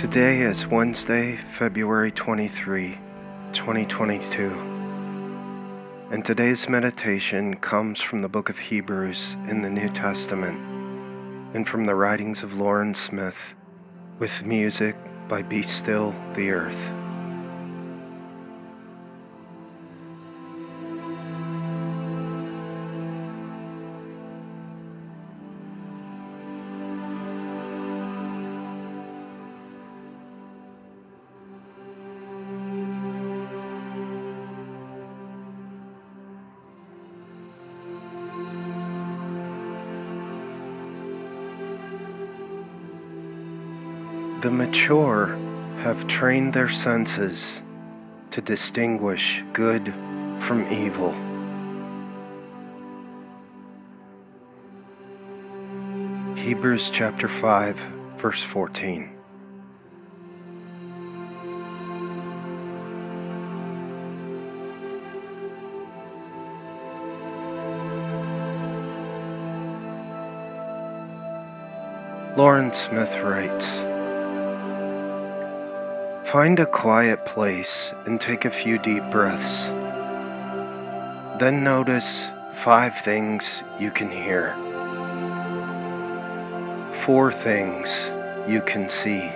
Today is Wednesday, February 23, 2022. And today's meditation comes from the book of Hebrews in the New Testament and from the writings of Lauren Smith with music by Be Still the Earth. The mature have trained their senses to distinguish good from evil. Hebrews chapter 5, verse 14. Lauren Smith writes, Find a quiet place and take a few deep breaths. Then notice five things you can hear, four things you can see,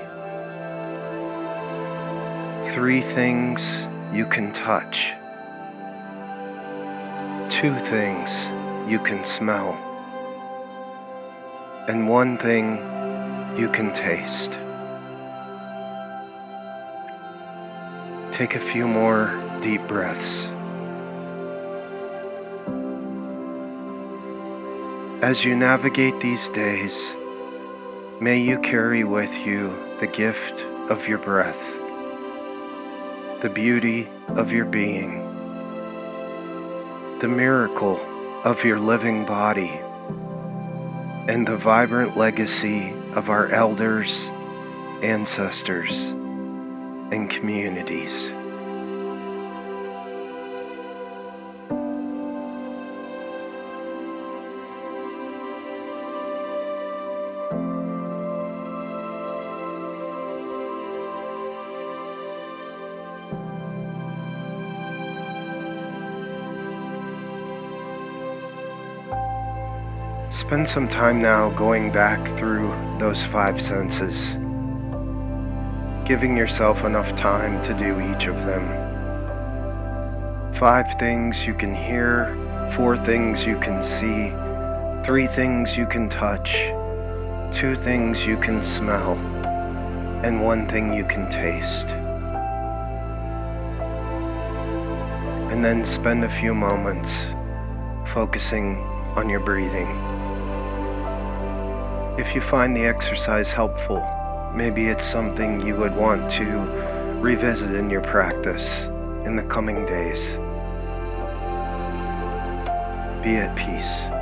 three things you can touch, two things you can smell, and one thing you can taste. Take a few more deep breaths. As you navigate these days, may you carry with you the gift of your breath, the beauty of your being, the miracle of your living body, and the vibrant legacy of our elders, ancestors, and communities. Spend some time now going back through those five senses giving yourself enough time to do each of them. Five things you can hear, four things you can see, three things you can touch, two things you can smell, and one thing you can taste. And then spend a few moments focusing on your breathing. If you find the exercise helpful, Maybe it's something you would want to revisit in your practice in the coming days. Be at peace.